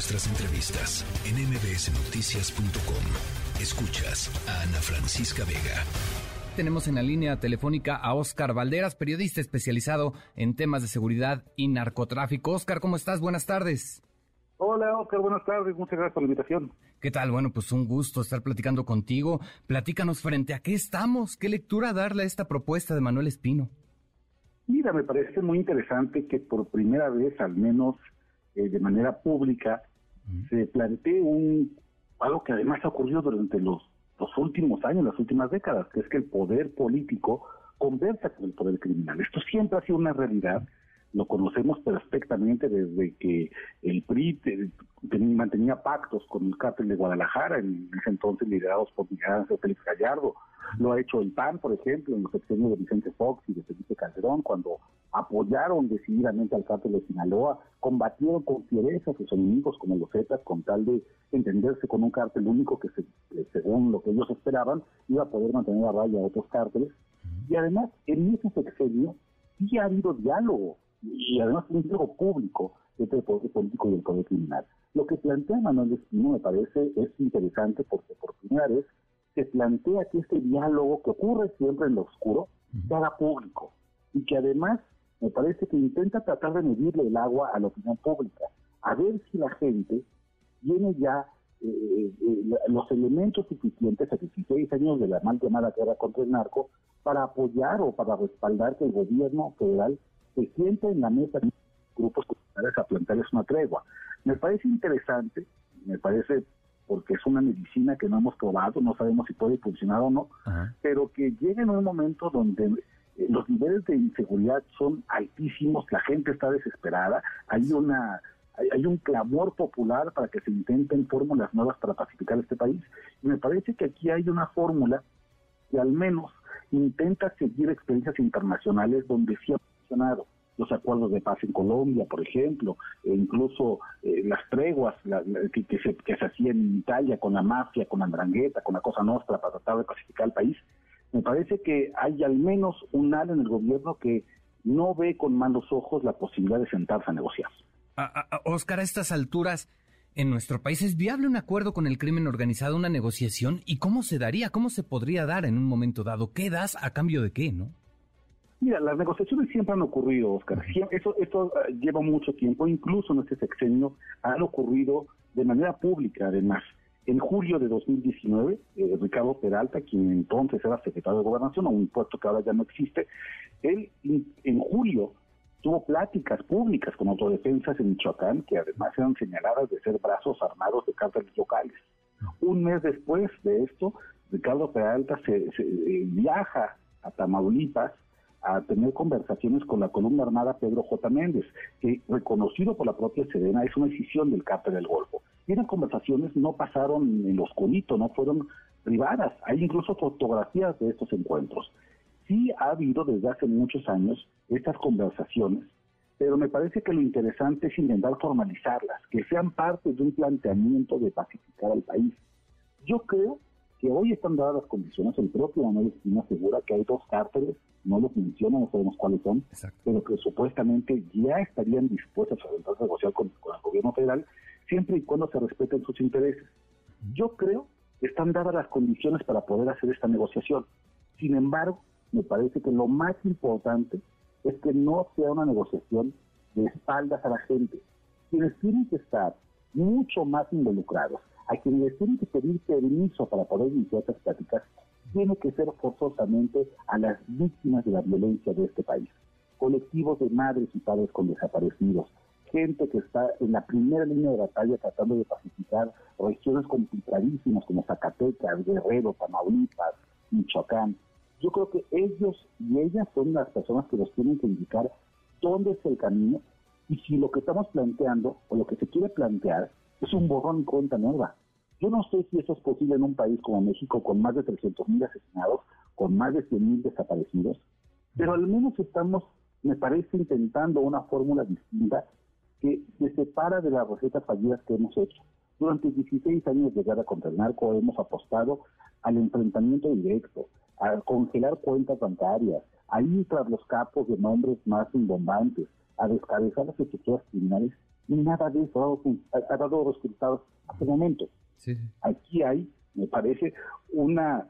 nuestras entrevistas en mbsnoticias.com. Escuchas a Ana Francisca Vega. Tenemos en la línea telefónica a Oscar Valderas, periodista especializado en temas de seguridad y narcotráfico. Oscar, ¿cómo estás? Buenas tardes. Hola, Oscar, buenas tardes. Muchas gracias por la invitación. ¿Qué tal? Bueno, pues un gusto estar platicando contigo. Platícanos frente a qué estamos, qué lectura darle a esta propuesta de Manuel Espino. Mira, me parece muy interesante que por primera vez, al menos eh, de manera pública, se plantee un algo que además ha ocurrido durante los, últimos años, las últimas décadas, que es que el poder político conversa con el poder criminal. Esto siempre ha sido una realidad lo conocemos perfectamente desde que el PRI mantenía pactos con el cártel de Guadalajara, en ese entonces liderados por Miguel Félix Gallardo. Lo ha hecho el PAN, por ejemplo, en los secciones de Vicente Fox y de Felipe Calderón, cuando apoyaron decididamente al cártel de Sinaloa, combatieron con fiereza a sus enemigos como los Zetas con tal de entenderse con un cártel único que, según lo que ellos esperaban, iba a poder mantener a raya a otros cárteles. Y además, en ese sexenio sí ha habido diálogo y además un diálogo público entre el poder político y el poder criminal. Lo que plantea Manuel Espino me parece es interesante porque por primera vez se plantea que este diálogo que ocurre siempre en lo oscuro se haga público y que además me parece que intenta tratar de medirle el agua a la opinión pública, a ver si la gente tiene ya eh, eh, los elementos suficientes a 16 años de la mal llamada guerra contra el narco para apoyar o para respaldar que el gobierno federal se sienta en la mesa de grupos comunitarios a plantearles una tregua. Me parece interesante, me parece porque es una medicina que no hemos probado, no sabemos si puede funcionar o no, pero que llegue en un momento donde eh, los niveles de inseguridad son altísimos, la gente está desesperada, hay una hay, un clamor popular para que se intenten fórmulas nuevas para pacificar este país. Y me parece que aquí hay una fórmula que al menos intenta seguir experiencias internacionales donde sí los acuerdos de paz en Colombia, por ejemplo, e incluso eh, las treguas que, se, que se hacían en Italia con la mafia, con la Andrangheta, con la Cosa Nostra para tratar de pacificar el país. Me parece que hay al menos un ala en el gobierno que no ve con malos ojos la posibilidad de sentarse a negociar. Oscar, a estas alturas, en nuestro país es viable un acuerdo con el crimen organizado, una negociación, y cómo se daría, cómo se podría dar en un momento dado, qué das a cambio de qué, ¿no? Mira, las negociaciones siempre han ocurrido, Oscar. Eso, esto eh, lleva mucho tiempo, incluso en este sexenio han ocurrido de manera pública, además. En julio de 2019, eh, Ricardo Peralta, quien entonces era secretario de Gobernación, un puesto que ahora ya no existe, él en julio tuvo pláticas públicas con autodefensas en Michoacán, que además eran señaladas de ser brazos armados de cárteles locales. Un mes después de esto, Ricardo Peralta se, se eh, viaja a Tamaulipas a tener conversaciones con la columna armada Pedro J. Méndez, que reconocido por la propia Sedena es una decisión del cártel del Golfo. Esas conversaciones no pasaron en los oscurito, no fueron privadas, hay incluso fotografías de estos encuentros. Sí ha habido desde hace muchos años estas conversaciones, pero me parece que lo interesante es intentar formalizarlas, que sean parte de un planteamiento de pacificar al país. Yo creo que hoy están dadas las condiciones, el propio Manuel Espina asegura que hay dos cárteles, no los menciona, no sabemos cuáles son, pero que supuestamente ya estarían dispuestos a negociar con, con, el gobierno federal, siempre y cuando se respeten sus intereses. Yo creo que están dadas las condiciones para poder hacer esta negociación. Sin embargo, me parece que lo más importante es que no sea una negociación de espaldas a la gente. Quienes tienen que estar mucho más involucrados a quienes les tienen que pedir permiso para poder iniciar estas pláticas, tiene que ser forzosamente a las víctimas de la violencia de este país. Colectivos de madres y padres con desaparecidos, gente que está en la primera línea de batalla tratando de pacificar regiones complicadísimas como Zacatecas, Guerrero, Tamaulipas, Michoacán. Yo creo que ellos y ellas son las personas que nos tienen que indicar dónde es el camino y si lo que estamos planteando o lo que se quiere plantear es un borrón y cuenta nueva. Yo no sé si eso es posible en un país como México con más de 300.000 asesinados, con más de 100.000 desaparecidos, pero al menos estamos, me parece, intentando una fórmula distinta que se separa de las recetas fallidas que hemos hecho. Durante 16 años de guerra contra el narco hemos apostado al enfrentamiento directo, a congelar cuentas bancarias, a ir tras los capos de nombres más imbombantes, a descabezar las estructuras criminales y nada de eso ha, dado resultados hasta el momento. Aquí hay, me parece, una,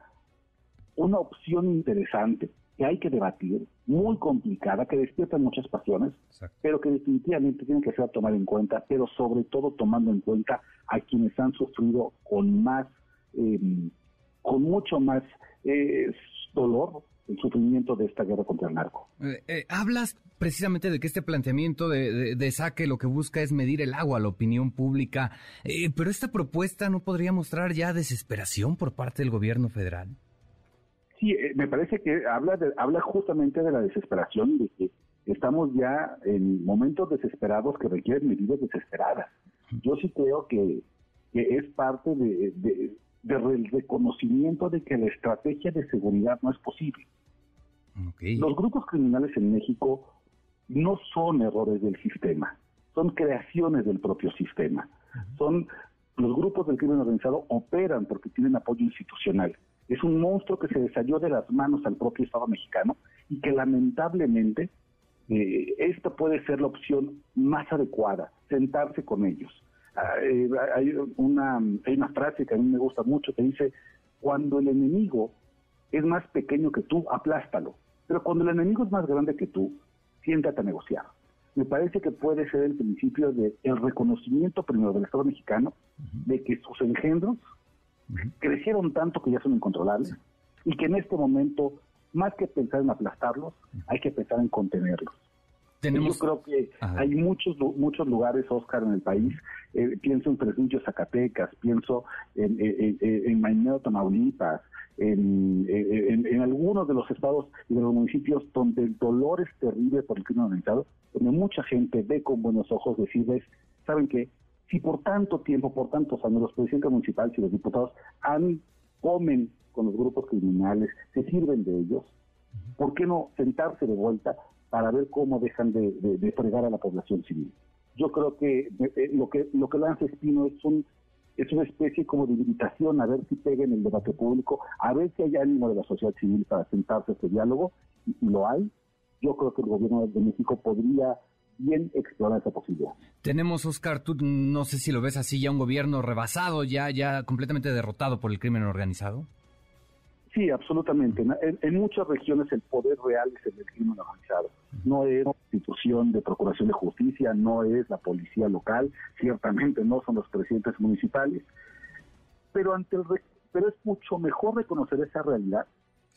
una opción interesante que hay que debatir, muy complicada, que despierta muchas pasiones, pero que definitivamente tiene que ser tomar en cuenta, pero sobre todo tomando en cuenta a quienes han sufrido con más, em, con mucho más eh, dolor el sufrimiento de esta guerra contra el narco. Eh, eh, hablas precisamente de que este planteamiento de, saque lo que busca es medir el agua a la opinión pública, pero esta propuesta no podría mostrar ya desesperación por parte del gobierno federal. Sí, me parece que habla, habla justamente de la desesperación, de que estamos ya en momentos desesperados que requieren medidas desesperadas. Yo sí creo que, es parte de, del reconocimiento de que la estrategia de seguridad no es posible. Los grupos criminales en México no son errores del sistema, son creaciones del propio sistema. Son los grupos del crimen organizado operan porque tienen apoyo institucional. Es un monstruo que se desayó de las manos al propio Estado mexicano y que lamentablemente eh, esta puede ser la opción más adecuada, sentarse con ellos. Ah, eh, hay, una, hay una frase que a mí me gusta mucho que dice, cuando el enemigo es más pequeño que tú, aplástalo. Pero cuando el enemigo es más grande que tú, siéntate a negociar. Me parece que puede ser el principio del el reconocimiento primero del Estado mexicano de que sus engendros crecieron tanto que ya son incontrolables y que en este momento, más que pensar en aplastarlos, hay que pensar en contenerlos. Yo creo que hay muchos muchos lugares, Oscar, en el país. Eh, pienso en Fresnillo, Zacatecas, pienso en, en, Tamaulipas, en, en, algunos de los estados y de los municipios donde el dolor es terrible por el crimen organizado, donde mucha gente ve con buenos ojos decirles, ¿saben qué? Si por tanto tiempo, por tantos años, los presidentes municipales y los diputados han comen con los grupos criminales, se sirven de ellos, ¿por qué no sentarse de vuelta para ver cómo dejan de, fregar a la población civil. Yo creo que eh, lo que lo que lanza Espino es un es una especie como de invitación a ver si pega en el debate público, a ver si hay ánimo de la sociedad civil para sentarse a este diálogo, y si lo hay, yo creo que el gobierno de México podría bien explorar esa posibilidad. Tenemos, Oscar, tú no sé si lo ves así, ya un gobierno rebasado, ya, ya completamente derrotado por el crimen organizado. Sí, absolutamente. En, muchas regiones el poder real es el del crimen organizado. No es la institución de procuración de justicia, no es la policía local, ciertamente no son los presidentes municipales, pero ante el pero es mucho mejor reconocer esa realidad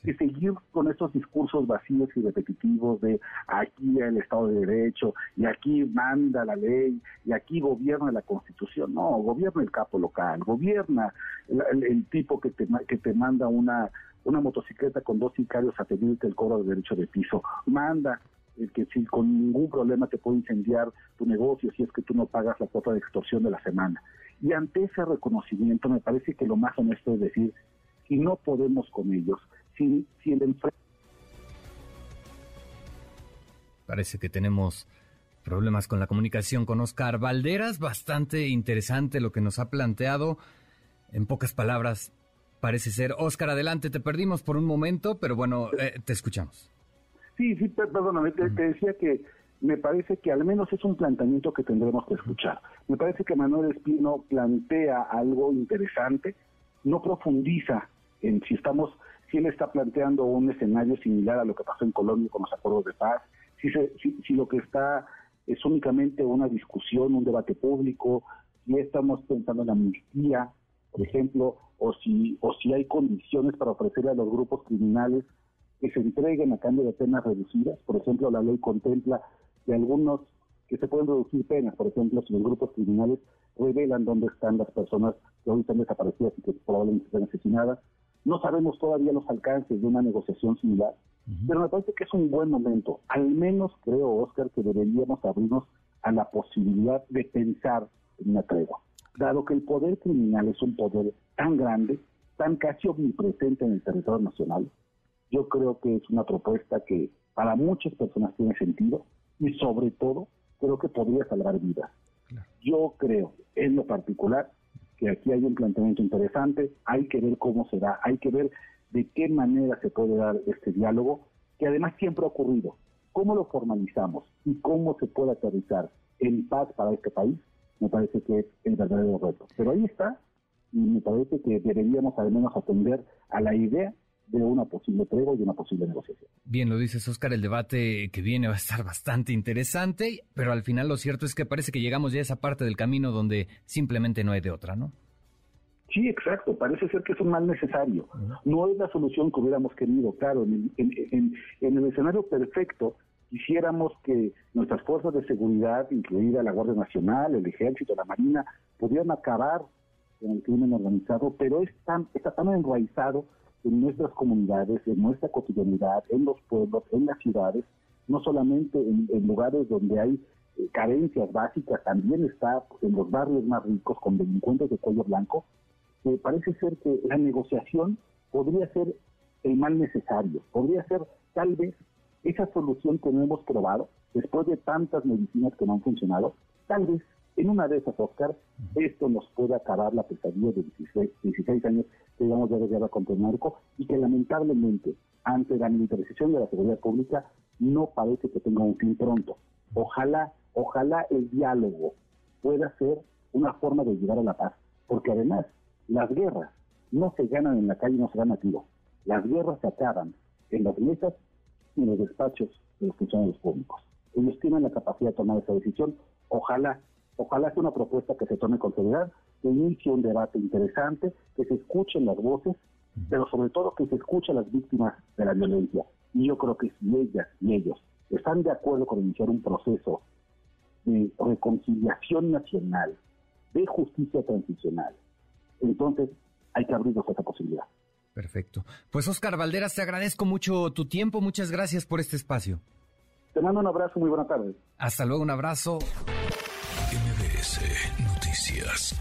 que seguir con esos discursos vacíos y repetitivos de aquí el Estado de Derecho y aquí manda la ley y aquí gobierna la Constitución. No, gobierna el capo local, gobierna el, tipo que te, que te manda una, una motocicleta con dos sicarios a pedirte el cobro de derecho de piso. Manda el que si con ningún problema te puede incendiar tu negocio si es que tú no pagas la cuota de extorsión de la semana. Y ante ese reconocimiento me parece que lo más honesto es decir, si no podemos con ellos, si, el Parece que tenemos problemas con la comunicación con Oscar Valderas. Bastante interesante lo que nos ha planteado. En pocas palabras, parece ser. Oscar, adelante, te perdimos por un momento, pero bueno, eh, te escuchamos. Sí, sí, perdóname, te, decía que me parece que al menos es un planteamiento que tendremos que escuchar. Me parece que Manuel Espino plantea algo interesante, no profundiza en si estamos si él está planteando un escenario similar a lo que pasó en Colombia con los acuerdos de paz, si, si, lo que está es únicamente una discusión, un debate público, si estamos pensando en amnistía, por ejemplo, o si, o si hay condiciones para ofrecerle a los grupos criminales que se entreguen a cambio de penas reducidas. Por ejemplo, la ley contempla que algunos que se pueden reducir penas, por ejemplo, si los grupos criminales revelan dónde están las personas que hoy están desaparecidas y que probablemente están asesinadas, no sabemos todavía los alcances de una negociación similar, pero me parece que es un buen momento. Al menos creo, Oscar, que deberíamos abrirnos a la posibilidad de pensar en una tregua. Dado que el poder criminal es un poder tan grande, tan casi omnipresente en el territorio nacional, yo creo que es una propuesta que para muchas personas tiene sentido y sobre todo creo que podría salvar vidas. Yo creo, en lo particular, que aquí hay un planteamiento interesante, hay que ver cómo se da, hay que ver de qué manera se puede dar este diálogo, que además siempre ha ocurrido, cómo lo formalizamos y cómo se puede aterrizar en paz para este país, me parece que es el verdadero reto. Pero ahí está, y me parece que deberíamos al menos atender a la idea de una posible tregua y una posible negociación. Bien, lo dices, Oscar, el debate que viene va a estar bastante interesante, pero al final lo cierto es que parece que llegamos ya a esa parte del camino donde simplemente no hay de otra, ¿no? Sí, exacto. Parece ser que es un mal necesario. No es la solución que hubiéramos querido. Claro, en, en el escenario perfecto, quisiéramos que nuestras fuerzas de seguridad, incluida la Guardia Nacional, el Ejército, la Marina, pudieran acabar con el crimen organizado, pero es tan, está tan enraizado en nuestras comunidades, en nuestra cotidianidad, en los pueblos, en las ciudades, no solamente en, lugares donde hay eh, carencias básicas, también está en los barrios más ricos con delincuentes de cuello blanco, que parece ser que la negociación podría ser el mal necesario, podría ser tal vez esa solución que no hemos probado, después de tantas medicinas que no han funcionado, tal vez en una de esas, Oscar, esto nos puede acabar la pesadilla de 16, años que llevamos de guerra contra el narco y que lamentablemente, ante la militarización de la seguridad pública, no parece que tenga un fin pronto. Ojalá, ojalá el diálogo pueda ser una forma de llegar a la paz, porque además las guerras no se ganan en la calle, no se ganan a tiro. Las guerras se acaban en las mesas y en los despachos de los funcionarios públicos. Ellos tienen la capacidad de tomar esa decisión. Ojalá Ojalá sea una propuesta que se tome con seriedad, que inicie un debate interesante, que se escuchen las voces, pero sobre todo que se escuchen las víctimas de la violencia. Y yo creo que si ellas y ellos están de acuerdo con iniciar un proceso de reconciliación nacional, de justicia transicional, entonces hay que abrirnos esa posibilidad. Perfecto. Pues Oscar Valderas, te agradezco mucho tu tiempo, muchas gracias por este espacio. Te mando un abrazo, muy buena tarde. Hasta luego, un abrazo. Noticias.